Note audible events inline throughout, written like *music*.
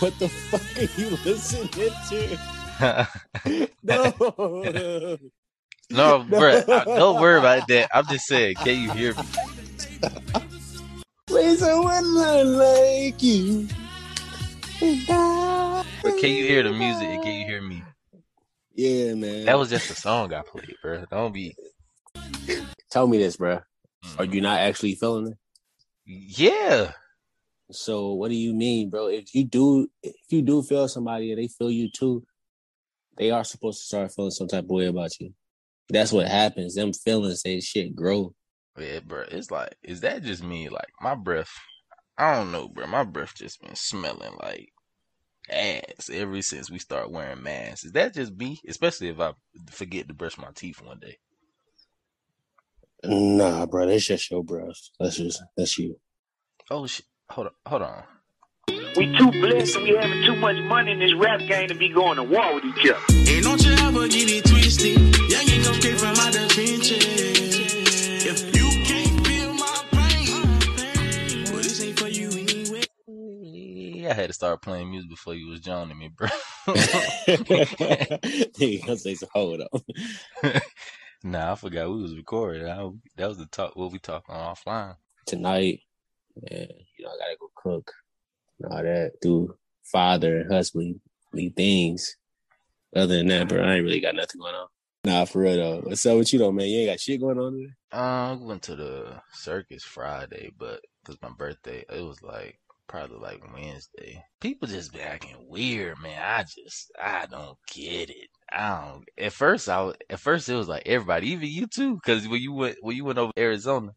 What the fuck are you listening to? *laughs* no. No, bro, don't worry about that. I'm just saying, can you hear me? Please, someone like you. But can you hear the music and can you hear me? Yeah, man. That was just a song I played, bro. Don't be. Tell me this, bro. Are mm. you not actually feeling it? Yeah. So what do you mean, bro? If you do, if you do feel somebody and they feel you too, they are supposed to start feeling some type of way about you. That's what happens. Them feelings, they shit grow. Yeah, bro. It's like, is that just me? Like my breath. I don't know, bro. My breath just been smelling like ass ever since we start wearing masks. Is that just me? Especially if I forget to brush my teeth one day. Nah, bro, that's just your breath. That's just that's you. Oh shit! Hold on, hold on. We too blessed and we having too much money in this rap game to be going to war with each other. Hey, don't you ever get it twisted. Young ain't come straight from out the trenches. If you can't feel my pain, well, this ain't for you anyway. I had to start playing music before you was joining me, bro. *laughs* you gonna say so hold on. *laughs* nah, I forgot we was recording. I, that was the talk. What we talking on offline. Tonight, man, you know, I gotta go cook and all that, do father and husbandly things. Other than that, bro, I ain't really got nothing going on. Nah, for real though. What's up with you though, man? You ain't got shit going on today? Uh, I went to the circus Friday, but cause my birthday, it was like probably like Wednesday. People just be acting weird, man. I just I don't get it. I don't. At first, I at first it was like everybody, even you too, because when you went when you went over Arizona,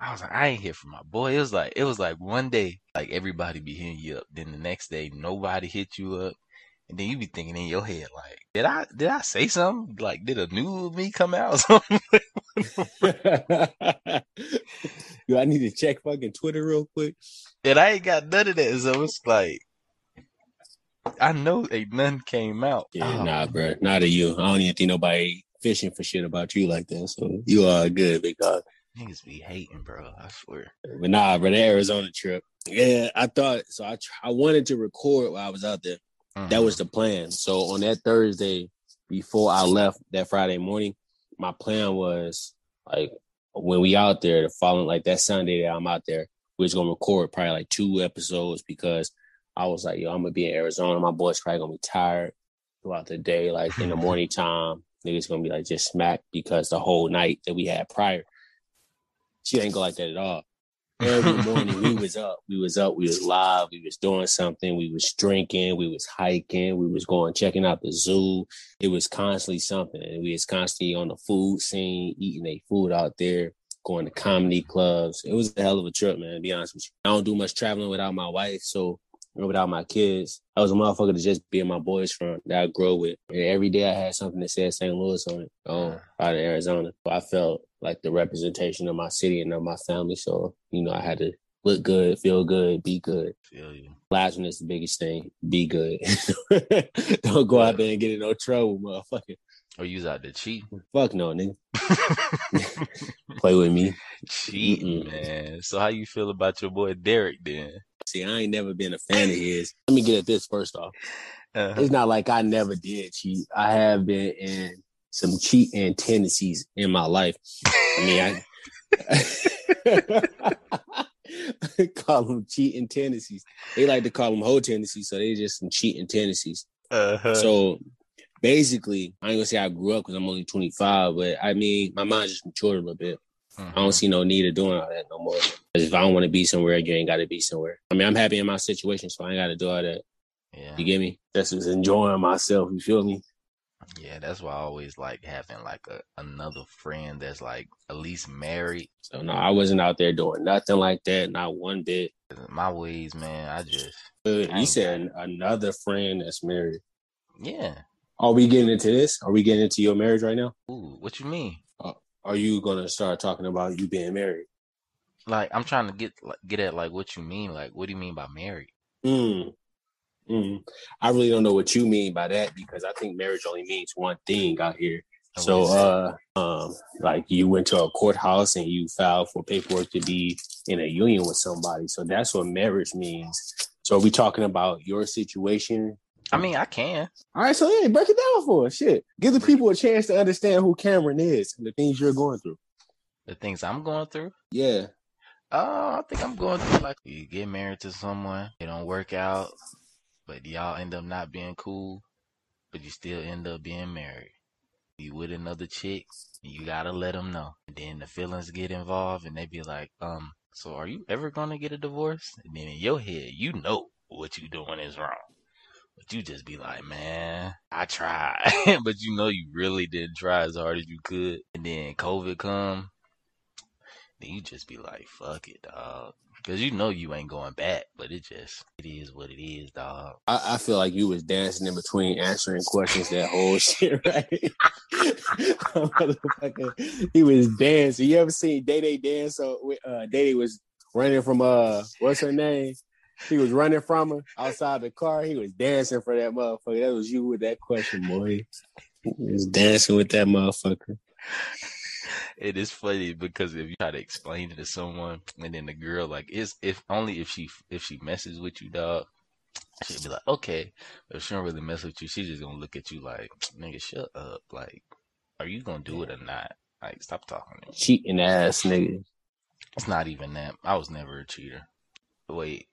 I was like, I ain't here for my boy. It was like it was like one day, like everybody be hitting you up. Then the next day, nobody hit you up. And then you be thinking in your head, like, did I did I say something? Like, did a new me come out or something? *laughs* Do I need to check fucking Twitter real quick? and I ain't got none of that. So it's like, I know ain't none came out. Yeah, Oh, nah, bro. Not of you. I don't even think nobody fishing for shit about you like that. So you are good, big dog. Niggas be hating, bro. I swear. But nah, bro, the Arizona trip. Yeah, I thought so. I tr- I wanted to record while I was out there. That was mm-hmm. the plan. So on that Thursday, before I left that Friday morning, my plan was like when we out there, the following like that Sunday that I'm out there, we was gonna record probably like two episodes because I was like, yo, I'm gonna be in Arizona. My boy's probably gonna be tired throughout the day. Like in the *laughs* morning time, niggas gonna be like just smacked because the whole night that we had prior, she ain't go like that at all. *laughs* Every morning we was up, we was up, we was live, we was doing something, we was drinking, we was hiking, we was going checking out the zoo. It was constantly something, and we was constantly on the food scene, eating a food out there, going to comedy clubs. It was a hell of a trip, man. To be honest with you, I don't do much traveling without my wife, so or without my kids. I was a motherfucker to just be in my boys' front that I grow with. And every day I had something that said St. Louis on it, oh, out of Arizona. So I felt like the representation of my city and of my family. So, you know, I had to look good, feel good, be good. Feel you. Last one is the biggest thing. Be good. *laughs* Don't go out there and get in no trouble, motherfucker. Or use out there cheating. Fuck no, nigga. *laughs* Play with me. cheating, Mm-mm. man. So how you feel about your boy Derrick then? See, I ain't never been a fan of his. Let me get at this first off. Uh-huh. it's not like I never did cheat. I have been in some cheating tendencies in my life. I mean, I *laughs* call them cheating tendencies. They like to call them whole tendencies, so they just some cheating tendencies. Uh-huh. So basically, I ain't gonna say I grew up because I'm only 25, but I mean, my mind just matured a little bit. I don't see no need of doing all that no more. if I don't want to be somewhere, you ain't got to be somewhere. I mean, I'm happy in my situation, so I ain't got to do all that. yeah. You get me? That's just enjoying myself. You feel me? Yeah, that's why I always like having like a another friend that's like at least married. So no, I wasn't out there doing nothing like that, not one bit. My ways, man, I just Uh, You said another friend that's married. yeah. Are we getting into this? Are we getting into your marriage right now? Ooh, what you mean? Are you gonna start talking about you being married? Like I'm trying to get like, get at like what you mean. Like what do you mean by married? Mm. Mm. I really don't know what you mean by that because I think marriage only means one thing out here. And So, what is that? uh, um, like you went to a courthouse and you filed for paperwork to be in a union with somebody. So that's what marriage means. So are we talking about your situation? I mean, I can. All right, so yeah, break it down for us. Shit. Give the people a chance to understand who Cameron is and the things you're going through. The things I'm going through. Yeah. Uh, I think I'm going through like you get married to someone, it don't work out, but y'all end up not being cool, but you still end up being married. You with another chick, you gotta let them know. And then the feelings get involved, and they be like, um, so are you ever gonna get a divorce? And then in your head, you know what you doing is wrong. But you just be like, man, I tried. *laughs* but you know you really didn't try as hard as you could. And then COVID come, then you just be like, fuck it, dog. Cause you know you ain't going back, but it just it is what it is, dog. I, I feel like you was dancing in between answering questions that whole *laughs* shit, right? *laughs* He was dancing. You ever seen Day Day dance? So uh Day Day was running from uh what's her name? He was running from her outside the car. He was dancing for that motherfucker. That was you with that question, boy. He was dancing with that motherfucker. It is funny because if you try to explain it to someone, and then the girl like it's if only if she if she messes with you, dog, she'll be like, okay. But if she don't really mess with you, she's just gonna look at you like, nigga, shut up. Like, are you gonna do it or not? Like, stop talking. Cheating ass nigga. It's not even that. I was never a cheater. Wait.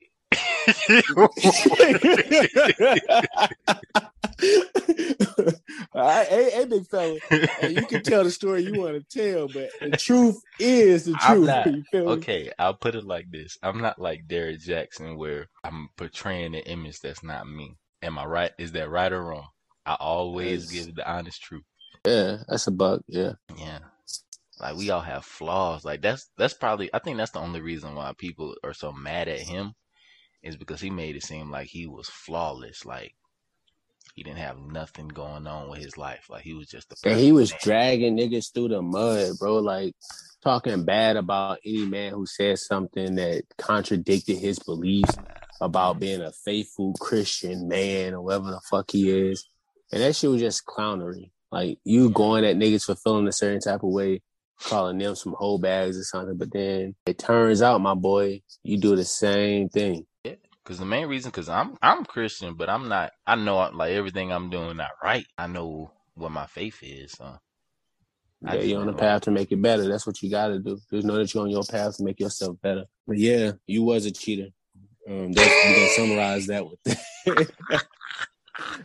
Right, hey, hey, big fella. Hey, you can tell the story you want to tell, but the truth is the truth. not- you feel me? Okay, I'll put it like this. I'm not like Derrick Jaxn where I'm portraying an image that's not me. Am I right? Is that right or wrong? I always Yes. give the honest truth. Yeah, that's a buck. Yeah. Yeah. Like we all have flaws. Like that's that's probably I think that's the only reason why people are so mad at him is because he made it seem like he was flawless. Like he didn't have nothing going on with his life. Like he was just a And he was perfect dragging niggas through the mud, bro. Like talking bad about any man who said something that contradicted his beliefs about mm-hmm. being a faithful Christian man or whatever the fuck he is. And that shit was just clownery. Like you going at niggas for feeling a certain type of way, calling them some whole bags or something. But then it turns out, my boy, you do the same thing. Because the main reason, because I'm I'm Christian, but I'm not. I know like everything I'm doing not right. I know what my faith is. So I Yeah, you're on the path to make it better. That's what you got to do. Just know that you're on your path to make yourself better. But yeah, you was a cheater. Um, that's, we gonna summarize that with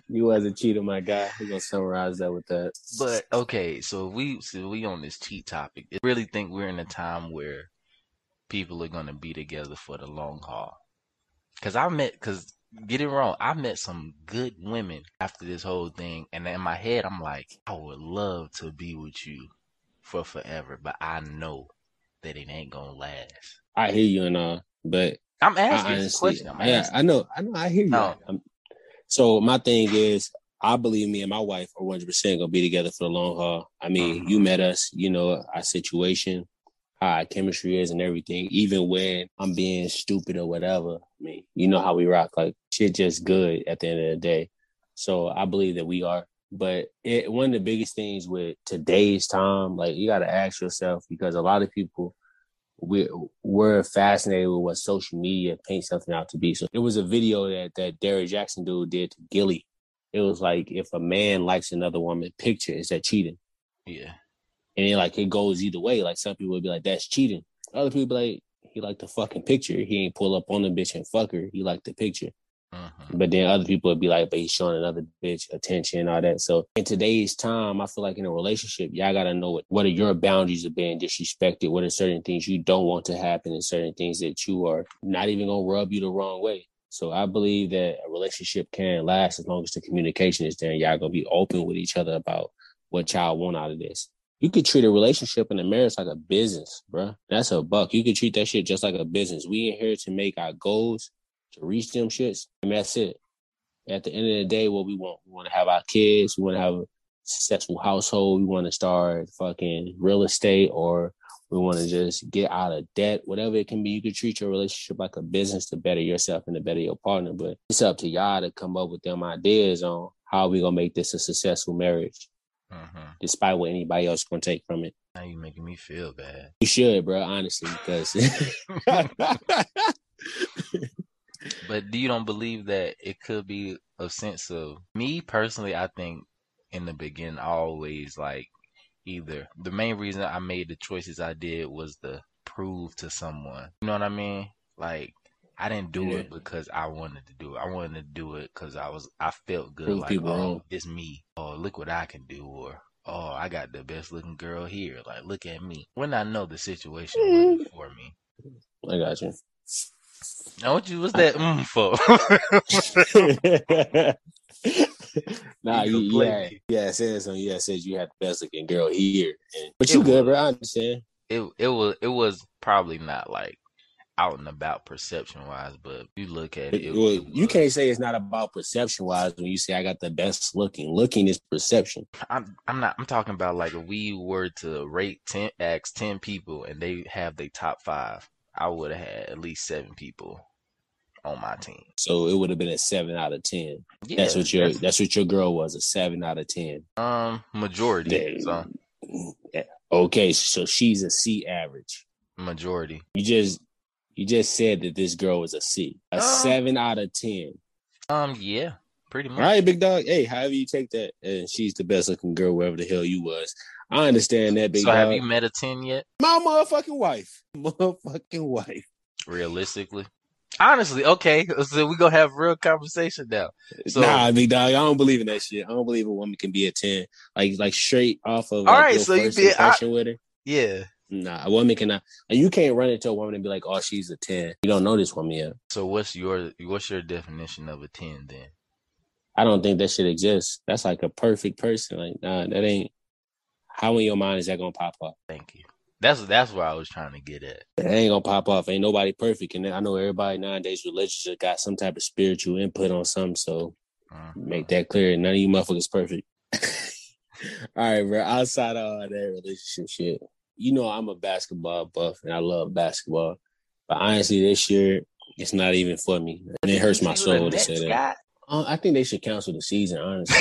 *laughs* you was a cheater, my guy. We're gonna summarize that with that. But okay, so we so we on this cheat topic. I really think we're in a time where people are gonna be together for the long haul. Cause I met, cause get it wrong, I met some good women after this whole thing, and in my head I'm like, I would love to be with you for forever, but I know that it ain't gonna last. I hear you and all, but I'm asking you this question. I'm yeah, asking. I know, I know, I hear you. No. So my thing is, I believe me and my wife are 100 percent gonna be together for the long haul. I mean, Mhm. you met us, you know our situation, how chemistry is, and everything. Even when I'm being stupid or whatever, I mean, you know how we rock. Like shit, just good at the end of the day. So I believe that we are. But it, one of the biggest things with today's time, like you got to ask yourself because a lot of people we're we're fascinated with what social media paints something out to be. So it was a video that that Derrick Jaxn dude did to Gilly. It was like if a man likes another woman picture, is that cheating? Yeah. And then like it goes either way. Like some people would be like, that's cheating. Other people be like, he liked the fucking picture. He ain't pull up on the bitch and fuck her. He liked the picture. hmm But then other people would be like, but he's showing another bitch attention, and all that. So in today's time, I feel like in a relationship, y'all gotta know what what are your boundaries of being disrespected, what are certain things you don't want to happen, and certain things that you are not even gonna rub you the wrong way. So I believe that a relationship can last as long as the communication is there and y'all gonna be open with each other about what y'all want out of this. You could treat a relationship and a marriage like a business, bruh. That's a buck. You could treat that shit just like a business. We in here to make our goals, to reach them shits, and that's it. At the end of the day, what we want, we want to have our kids, we want to have a successful household, we want to start fucking real estate, or we want to just get out of debt, whatever it can be. You could treat your relationship like a business to better yourself and to better your partner. But it's up to y'all to come up with them ideas on how we gonna make this a successful marriage, hmm despite what anybody else gonna take from it. Now you making me feel bad. You should, bro, honestly, because *laughs* But do you don't believe that it could be a sense of me personally? I think in the beginning, I always like either the main reason I made the choices I did was to prove to someone. You know what I mean? Like I didn't do Yeah. it because I wanted to do it. I wanted to do it because I was I felt good. Prove like people oh, wrong. it's me. Oh, look what I can do. Or oh, I got the best looking girl here. Like look at me. When I know the situation wasn't for me. I got you. Now what you what's that mm for? *laughs* *laughs* nah, You you, play yeah, it says something. Yeah, it says you had the best looking girl here, and, but It you good, was. bro. I understand. it it was it was probably not like out and about perception wise, but you look at it, it, well, you can't say it's not about perception wise when you say I got the best looking. Looking is perception. I'm I'm not I'm talking about like if we were to rate ten ask ten people and they have their top five, I would have had at least seven people on my team. So it would have been a seven out of ten. Yeah, that's what your that's- that's what your girl was, a seven out of ten. um majority. So Yeah. Okay, so she's a C average. majority. You just you just said that this girl was a C, a Um, seven out of ten. Um yeah, pretty much. All right, big dog. Hey, however you take that, and she's the best looking girl wherever the hell you was. I understand that, big so dog. have you met a ten yet? My motherfucking wife, *laughs* motherfucking wife. Realistically. Honestly, okay. So we gonna have real conversation now. So- nah, big dog. I don't believe in that shit. I don't believe a woman can be a ten, like like straight off of. All like, right, so you be- I- with her. Yeah. Nah, a woman cannot. And you can't run into a woman and be like, "Oh, she's a 10. You don't know this woman yet. So what's your what's your definition of a ten then? I don't think that shit exists. That's like a perfect person. Like, nah, that ain't. How in your mind is that gonna pop off? Thank you. That's that's where I was trying to get at. It ain't gonna pop off. Ain't nobody perfect. And I know everybody nowadays relationship got some type of spiritual input on something. So Mhm. make that clear. None of you motherfuckers perfect. *laughs* all right, bro. Outside of all that relationship shit, you know I'm a basketball buff and I love basketball. But honestly, this year it's not even for me, and it hurts my soul to say that. Uh, I think they should cancel the season. Honestly,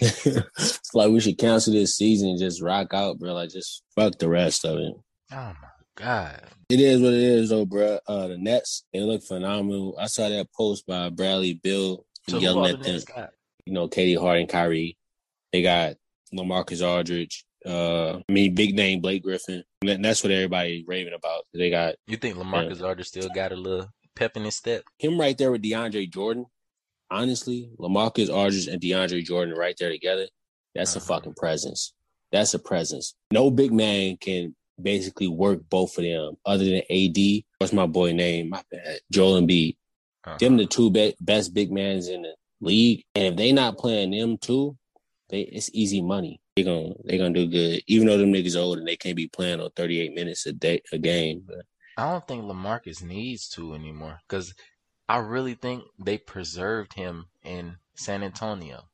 it's *laughs* *laughs* like we should cancel this season and just rock out, bro. Like just fuck the rest of it. Oh my god. It is what it is, though, bro. Uh, the Nets they look phenomenal. I saw that post by Bradley Beal So yelling at the them. Got? You know, KD Harden, Kyrie. They got LaMarcus Aldridge. Uh, I mean, big name Blake Griffin. And that's what everybody raving about. They got You think LaMarcus Aldridge still got a little pep in his step? him right there with DeAndre Jordan. Honestly, LaMarcus Aldridge and DeAndre Jordan right there together. That's a Uh-huh. fucking presence. That's a presence. No big man can basically work both of them other than AD. What's my boy name? My bad. Joel Embiid. Uh-huh. Them the two be- best big mans in the league. And if they not playing them two, they it's easy money. They gonna they gonna do good. Even though them niggas old and they can't be playing on 38 minutes a day a game. But I don't think LaMarcus needs to anymore because I really think they preserved him in San Antonio.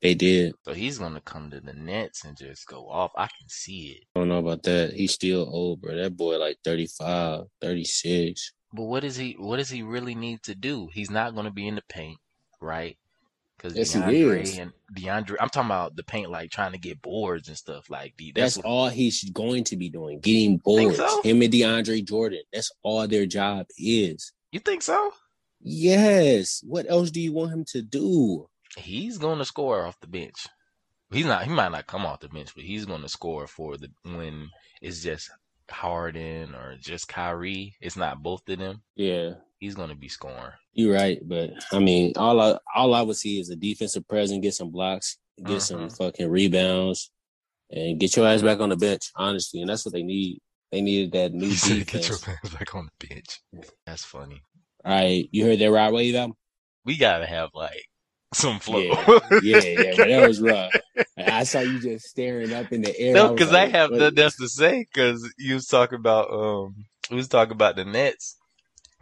they did. So he's gonna come to the Nets and just go off. I can see it. I don't know about that. He's still old, bro. That boy like 35, 36. But what does he what does he really need to do? He's not gonna be in the paint, right? Because Yes, he DeAndre is. and DeAndre I'm talking about the paint like trying to get boards and stuff like the That's, all he's going to be doing. Getting boards. so? Him and DeAndre Jordan. That's all their job is. You think so? Yes. What else do you want him to do? He's gonna score off the bench. He's not he might not come off the bench, but he's gonna score for the when it's just Harden or just Kyrie. It's not both of them. Yeah. He's gonna be scoring. You're right, but I mean, all I all I would see is a defensive presence, get some blocks, get some Mhm. fucking rebounds, and get your ass back on the bench. Honestly, and that's what they need. They needed that new *laughs* said, defense. Get your hands back on the bench. That's funny. All right, you heard that Rod Wave album? We gotta have like some flow. Yeah, *laughs* yeah, yeah. But that was rough. I saw you just staring up in the air. No, because I like, have what- nothing else to say. Because you was talking about um, we was talking about the Nets.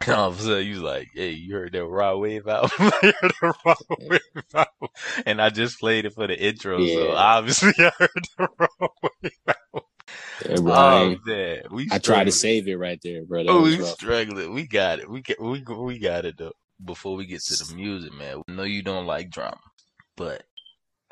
And all of a sudden, you was like, "Hey, you heard that Rod Wave *laughs* heard the Rod Wave album?" And I just played it for the intro, so obviously *laughs* I heard the Rod Wave album. Yeah, bro, Oh man, we I tried to save it right there, bro. That Oh, we struggling. We got it. We get we we got it though. Before we get to the music, man, I know you don't like drama, but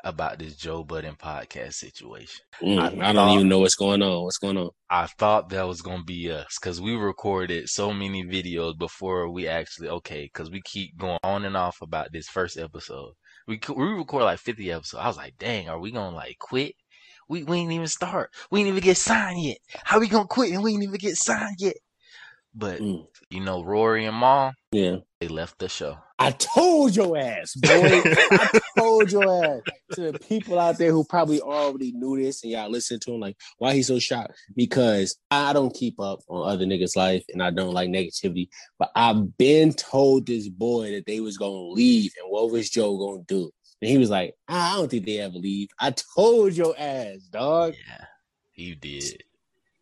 about this Joe Budden podcast situation. Mm, I I, don't thought- even know what's going on. What's going on? I thought that was gonna be us because we recorded so many videos before we actually okay because we keep going on and off about this first episode. We we record like fifty episodes. I was like, dang, are we gonna like quit? We we ain't even start. We ain't even get signed yet. How we gonna quit and we ain't even get signed yet? But Mm, you know, Rory and Mal, yeah. They left the show. I told your ass, boy. *laughs* I told your ass. To the people out there who probably already knew this and y'all listen to him, like, why he so shocked? Because I don't keep up on other niggas' life and I don't like negativity. But I've been told this boy that they was gonna leave and what was Joe gonna do? And he was like, ah, I don't think they ever leave. I told your ass, dog. Yeah, you did.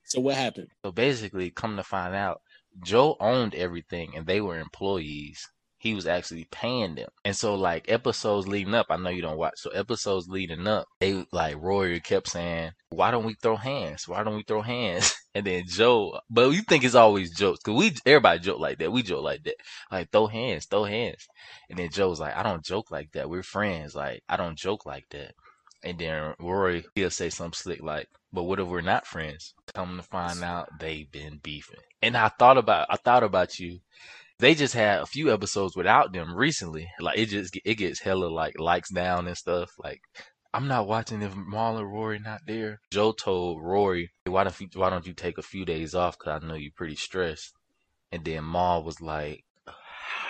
So what happened? So basically, come to find out, Joe owned everything and they were employees. He was actually paying them. And so like episodes leading up, I know you don't watch. So episodes leading up, they like Rory kept saying, why don't we throw hands? Why don't we throw hands? *laughs* And then Joe, but you think it's always jokes. Cause we, everybody joke like that. We joke like that. Like throw hands, throw hands. And then Joe's like, I don't joke like that. We're friends. Like I don't joke like that. And then Rory, he'll say something slick like, but what if we're not friends? Come to find out they've been beefing. And I thought about I thought about you. They just had a few episodes without them recently. Like it just it gets hella like likes down and stuff. Like I'm not watching if Mal and Rory not there. Joe told Rory, why don't you why don't you take a few days off? Cause I know you're pretty stressed. And then Mal was like,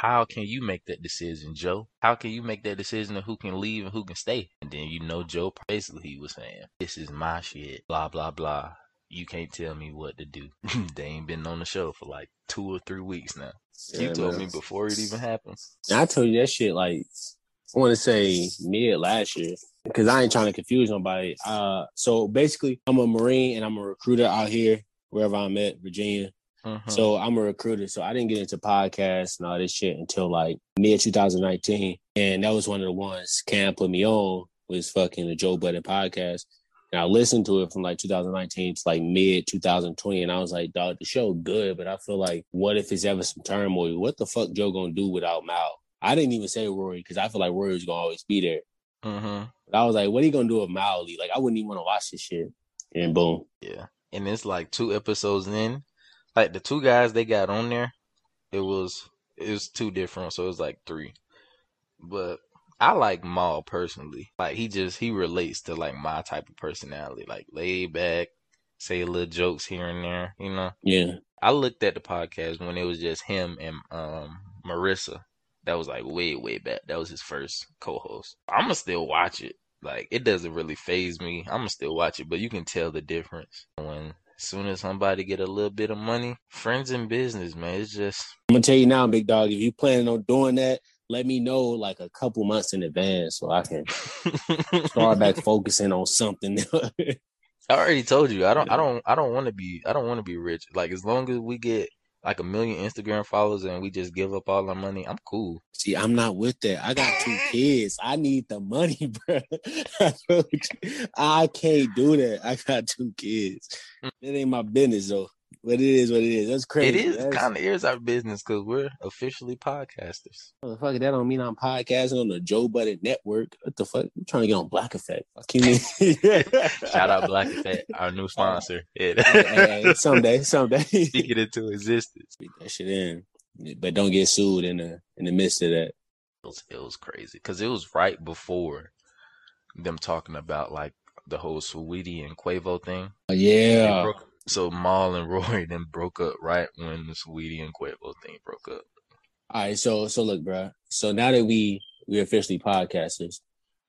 how can you make that decision, Joe? How can you make that decision of who can leave and who can stay? And then you know Joe basically he was saying, This is my shit, blah blah blah. You can't tell me what to do. *laughs* they ain't been on the show for like two or three weeks now. you Yeah, told man. me before it even happened. I told you that shit like I want to say mid last year because I ain't trying to confuse nobody. Uh, so basically, I'm a Marine and I'm a recruiter out here wherever I'm at, Virginia. Mhm. So I'm a recruiter. So I didn't get into podcasts and all this shit until like mid 2019, and that was one of the ones Cam put me on was fucking the Joe Budden podcast. And I listened to it from like 2019 to like mid 2020, and I was like, dog, the show good, but I feel like, what if it's ever some turmoil? What the fuck Joe gonna do without Mal? I didn't even say Rory because I feel like Rory was gonna always be there. Mhm. But I was like, what are you gonna do with Mal? Like, I wouldn't even want to watch this shit. And boom, Yeah. And it's like two episodes in. Like the two guys they got on there, it was it was two different, so it was like three. But I like Mal personally. Like he just he relates to like my type of personality. Like laid back, say a little jokes here and there, you know. yeah, I looked at the podcast when it was just him and um Marissa. That was like way, way back. That was his first co-host. I'ma still watch it. Like it doesn't really phase me. I'ma still watch it, but you can tell the difference when soon as somebody get a little bit of money, friends in business, man. It's just I'm gonna tell you now, big dog. If you planning on doing that, let me know like a couple months in advance so I can *laughs* start back focusing on something. *laughs* I already told you. I don't. I don't. I don't want to be. I don't want to be rich. Like as long as we get like a million Instagram followers and we just give up all our money, I'm cool. See, I'm not with that. I got two *laughs* kids. I need the money, *laughs* bro. I I can't do that. I got two kids. Mm. It ain't my business though. But it is what it is. That's crazy. It is kind of is our business because we're officially podcasters. Motherfucker, that don't mean I'm podcasting on the Joe Budden Network. What the fuck? I'm trying to get on Black Effect. Fuck you? *laughs* Shout out Black Effect, our new sponsor. Hey, Yeah. hey, hey, someday, *laughs* someday. Speak it into existence. Speak that shit in. But don't get sued in the in the midst of that. It was, it was crazy because it was right before them talking about like the whole Saweetie and Quavo thing. Oh, They yeah. broke- so Mal and Roy *laughs* then broke up right when the Saweetie and Quavo thing broke up. All right, so so look, bro. So now that we we're officially podcasters,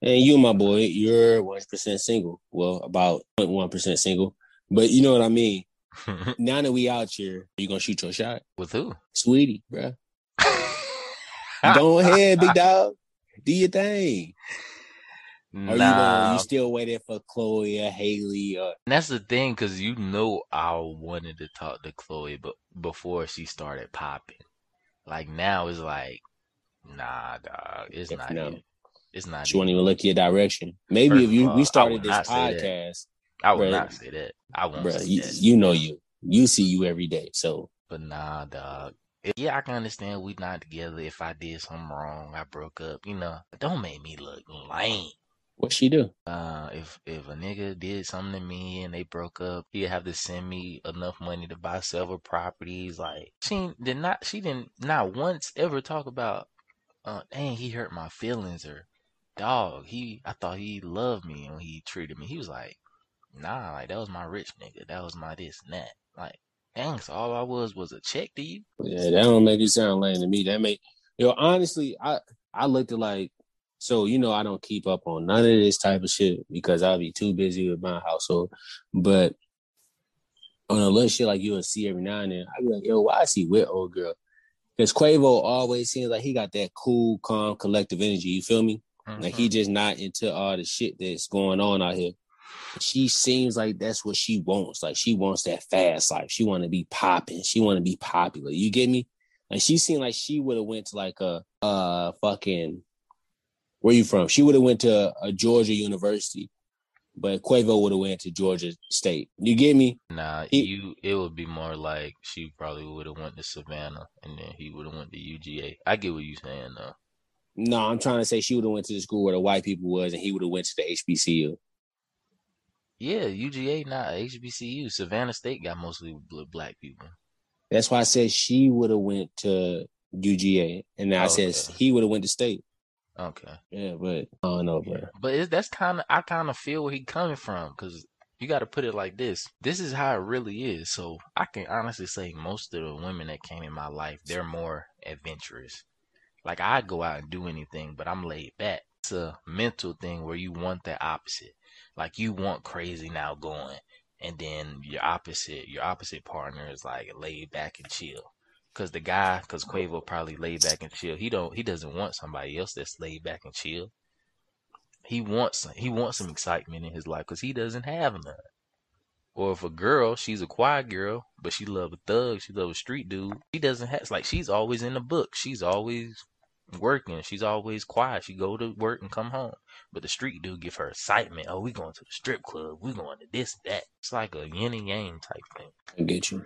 and you, my boy, you're one percent single. Well, about 0.1 percent single, but you know what I mean. *laughs* Now that we out here, you gonna shoot your shot, With who? Saweetie, bro. *laughs* Go ahead, big dog. Do your thing. Or you uh, gonna Nah, you still waiting for Chloe or Halle or that's the thing because you know I wanted to talk to Chloe, but before she started popping, like now it's like, nah, dog, it's not. No. Even, it's not. she won't even- look your direction. Maybe First if you all, we started this not say that. podcast, I would bruh. not say that. I won't say you, that. you know you. You see you every day. So But nah, dog. If- Yeah, I can understand we not together. If I did something wrong, I broke up. You know, don't make me look lame. What she do? Uh, if if a nigga did something to me and they broke up, he'd have to send me enough money to buy several properties. Like she did not, she didn't not once ever talk about, uh, dang, he hurt my feelings or, dog, he, I thought he loved me and he treated me. He was like, nah, like that was my rich nigga, that was my this and that. Like, dang, so all I was was a check to you. Yeah, that don't make you sound lame to me. That make yo honestly, I I looked at like so you know I don't keep up on none of this type of shit because I'll be too busy with my household. But on a little shit like you'll see every now and then, I be like, yo, why is he with old girl? Because Quavo always seems like he got that cool, calm, collective energy. You feel me? Like he just not into all the shit that's going on out here. She seems like that's what she wants. Like she wants that fast life. She want to be popping. She want to be popular. You get me? Like she seemed like she would have went to like a uh fucking where you from? She would have went to a Georgia University, but Quavo would have went to Georgia State. You get me? Nah, He- you it would be more like she probably would have went to Savannah and then he would have went to UGA. I get what you're saying though. No, I'm trying to say she would have went to the school where the white people was, and he would have went to the HBCU. Yeah, UGA not HBCU. Savannah State got mostly black people. That's why I said she would have went to UGA, and then I Oh, said he would have went to state. Okay. Yeah, but I don't know, bro. But it, that's kind of I kind of feel where he coming from because you got to put it like this. This is how it really is. So I can honestly say most of the women that came in my life, they're more adventurous. Like I go out and do anything, but I'm laid back. It's a mental thing where you want the opposite. Like you want crazy now going, and then your opposite, your opposite partner is like laid back and chill. Cause the guy, cause Quavo probably laid back and chill. He don't, he doesn't want somebody else that's laid back and chill he wants he wants some excitement in his life because he doesn't have none. Or if a girl, she's a quiet girl, but she love a thug, she love a street dude. She doesn't have like she's always in the book. She's always working. She's always quiet. She go to work and come home. But the street dude give her excitement. Oh, we going to the strip club. We going to this that. It's like a yin and yang type thing. I get you.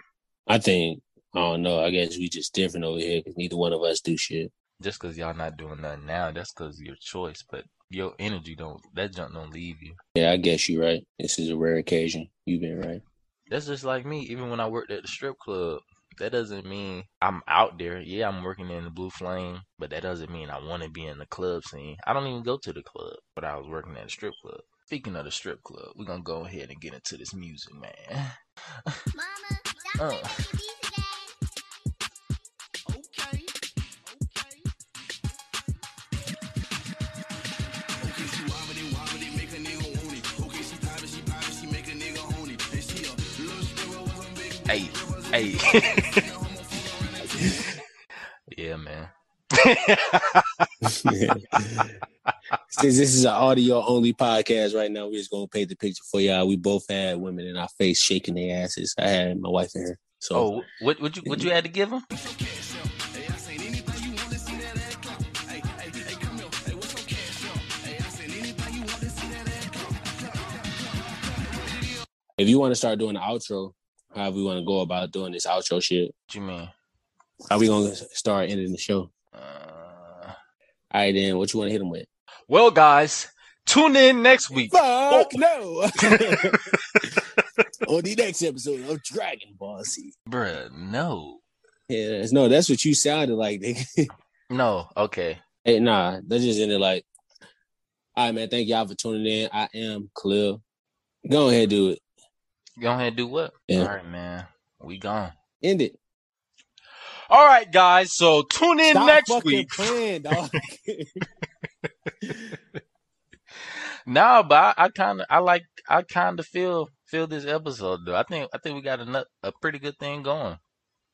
I think I don't know. I guess we just different over here because neither one of us do shit. Just because y'all not doing nothing now, that's because your choice. But your energy don't that junk don't leave you. Yeah, I guess you're right. This is a rare occasion. You've been right. That's just like me. Even when I worked at the strip club, that doesn't mean I'm out there. Yeah, I'm working in the Blue Flame, but that doesn't mean I want to be in the club scene. I don't even go to the club, but I was working at a strip club. Speaking of the strip club, we're gonna go ahead and get into this music, man. *laughs* Mama, uh. Hey, hey. *laughs* yeah, man. *laughs* Since this is an audio only podcast right now, we're just gonna paint the picture for y'all. We both had women in our face shaking their asses. I had my wife in here. So Oh, what would you what you had to give clap. if you want to start doing the outro, how we want to go about doing this outro shit, What you mean? how we gonna start ending the show? Uh, All right, then what you want to hit them with? well, guys, tune in next week. Fuck no. *laughs* On the next episode of Dragon Ball Z. Bruh, no. Yeah, no, that's what you sounded like, nigga. *laughs* No, okay. hey, nah, that just ended like, all right, man. Thank y'all for tuning in. I am Khalil. Go ahead, do it. Go ahead and do what? Yeah. All right, man. We gone. End it. All right, guys. So tune in Stop next week. playing, dog. *laughs* *laughs* No, but I, I kind of, I like, I kind of feel feel this episode though. I think, I think we got a a pretty good thing going.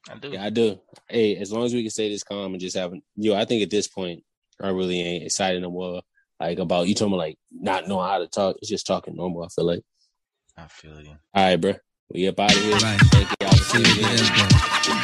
I do. yeah, I do. Hey, as long as we can stay this calm and just have, yo, I think at this point, I really ain't excited no more. Like about you talking about like not knowing how to talk. It's just talking normal. I feel like. I feel you. All right, bro. We up out of here. Right. Thank y'all for.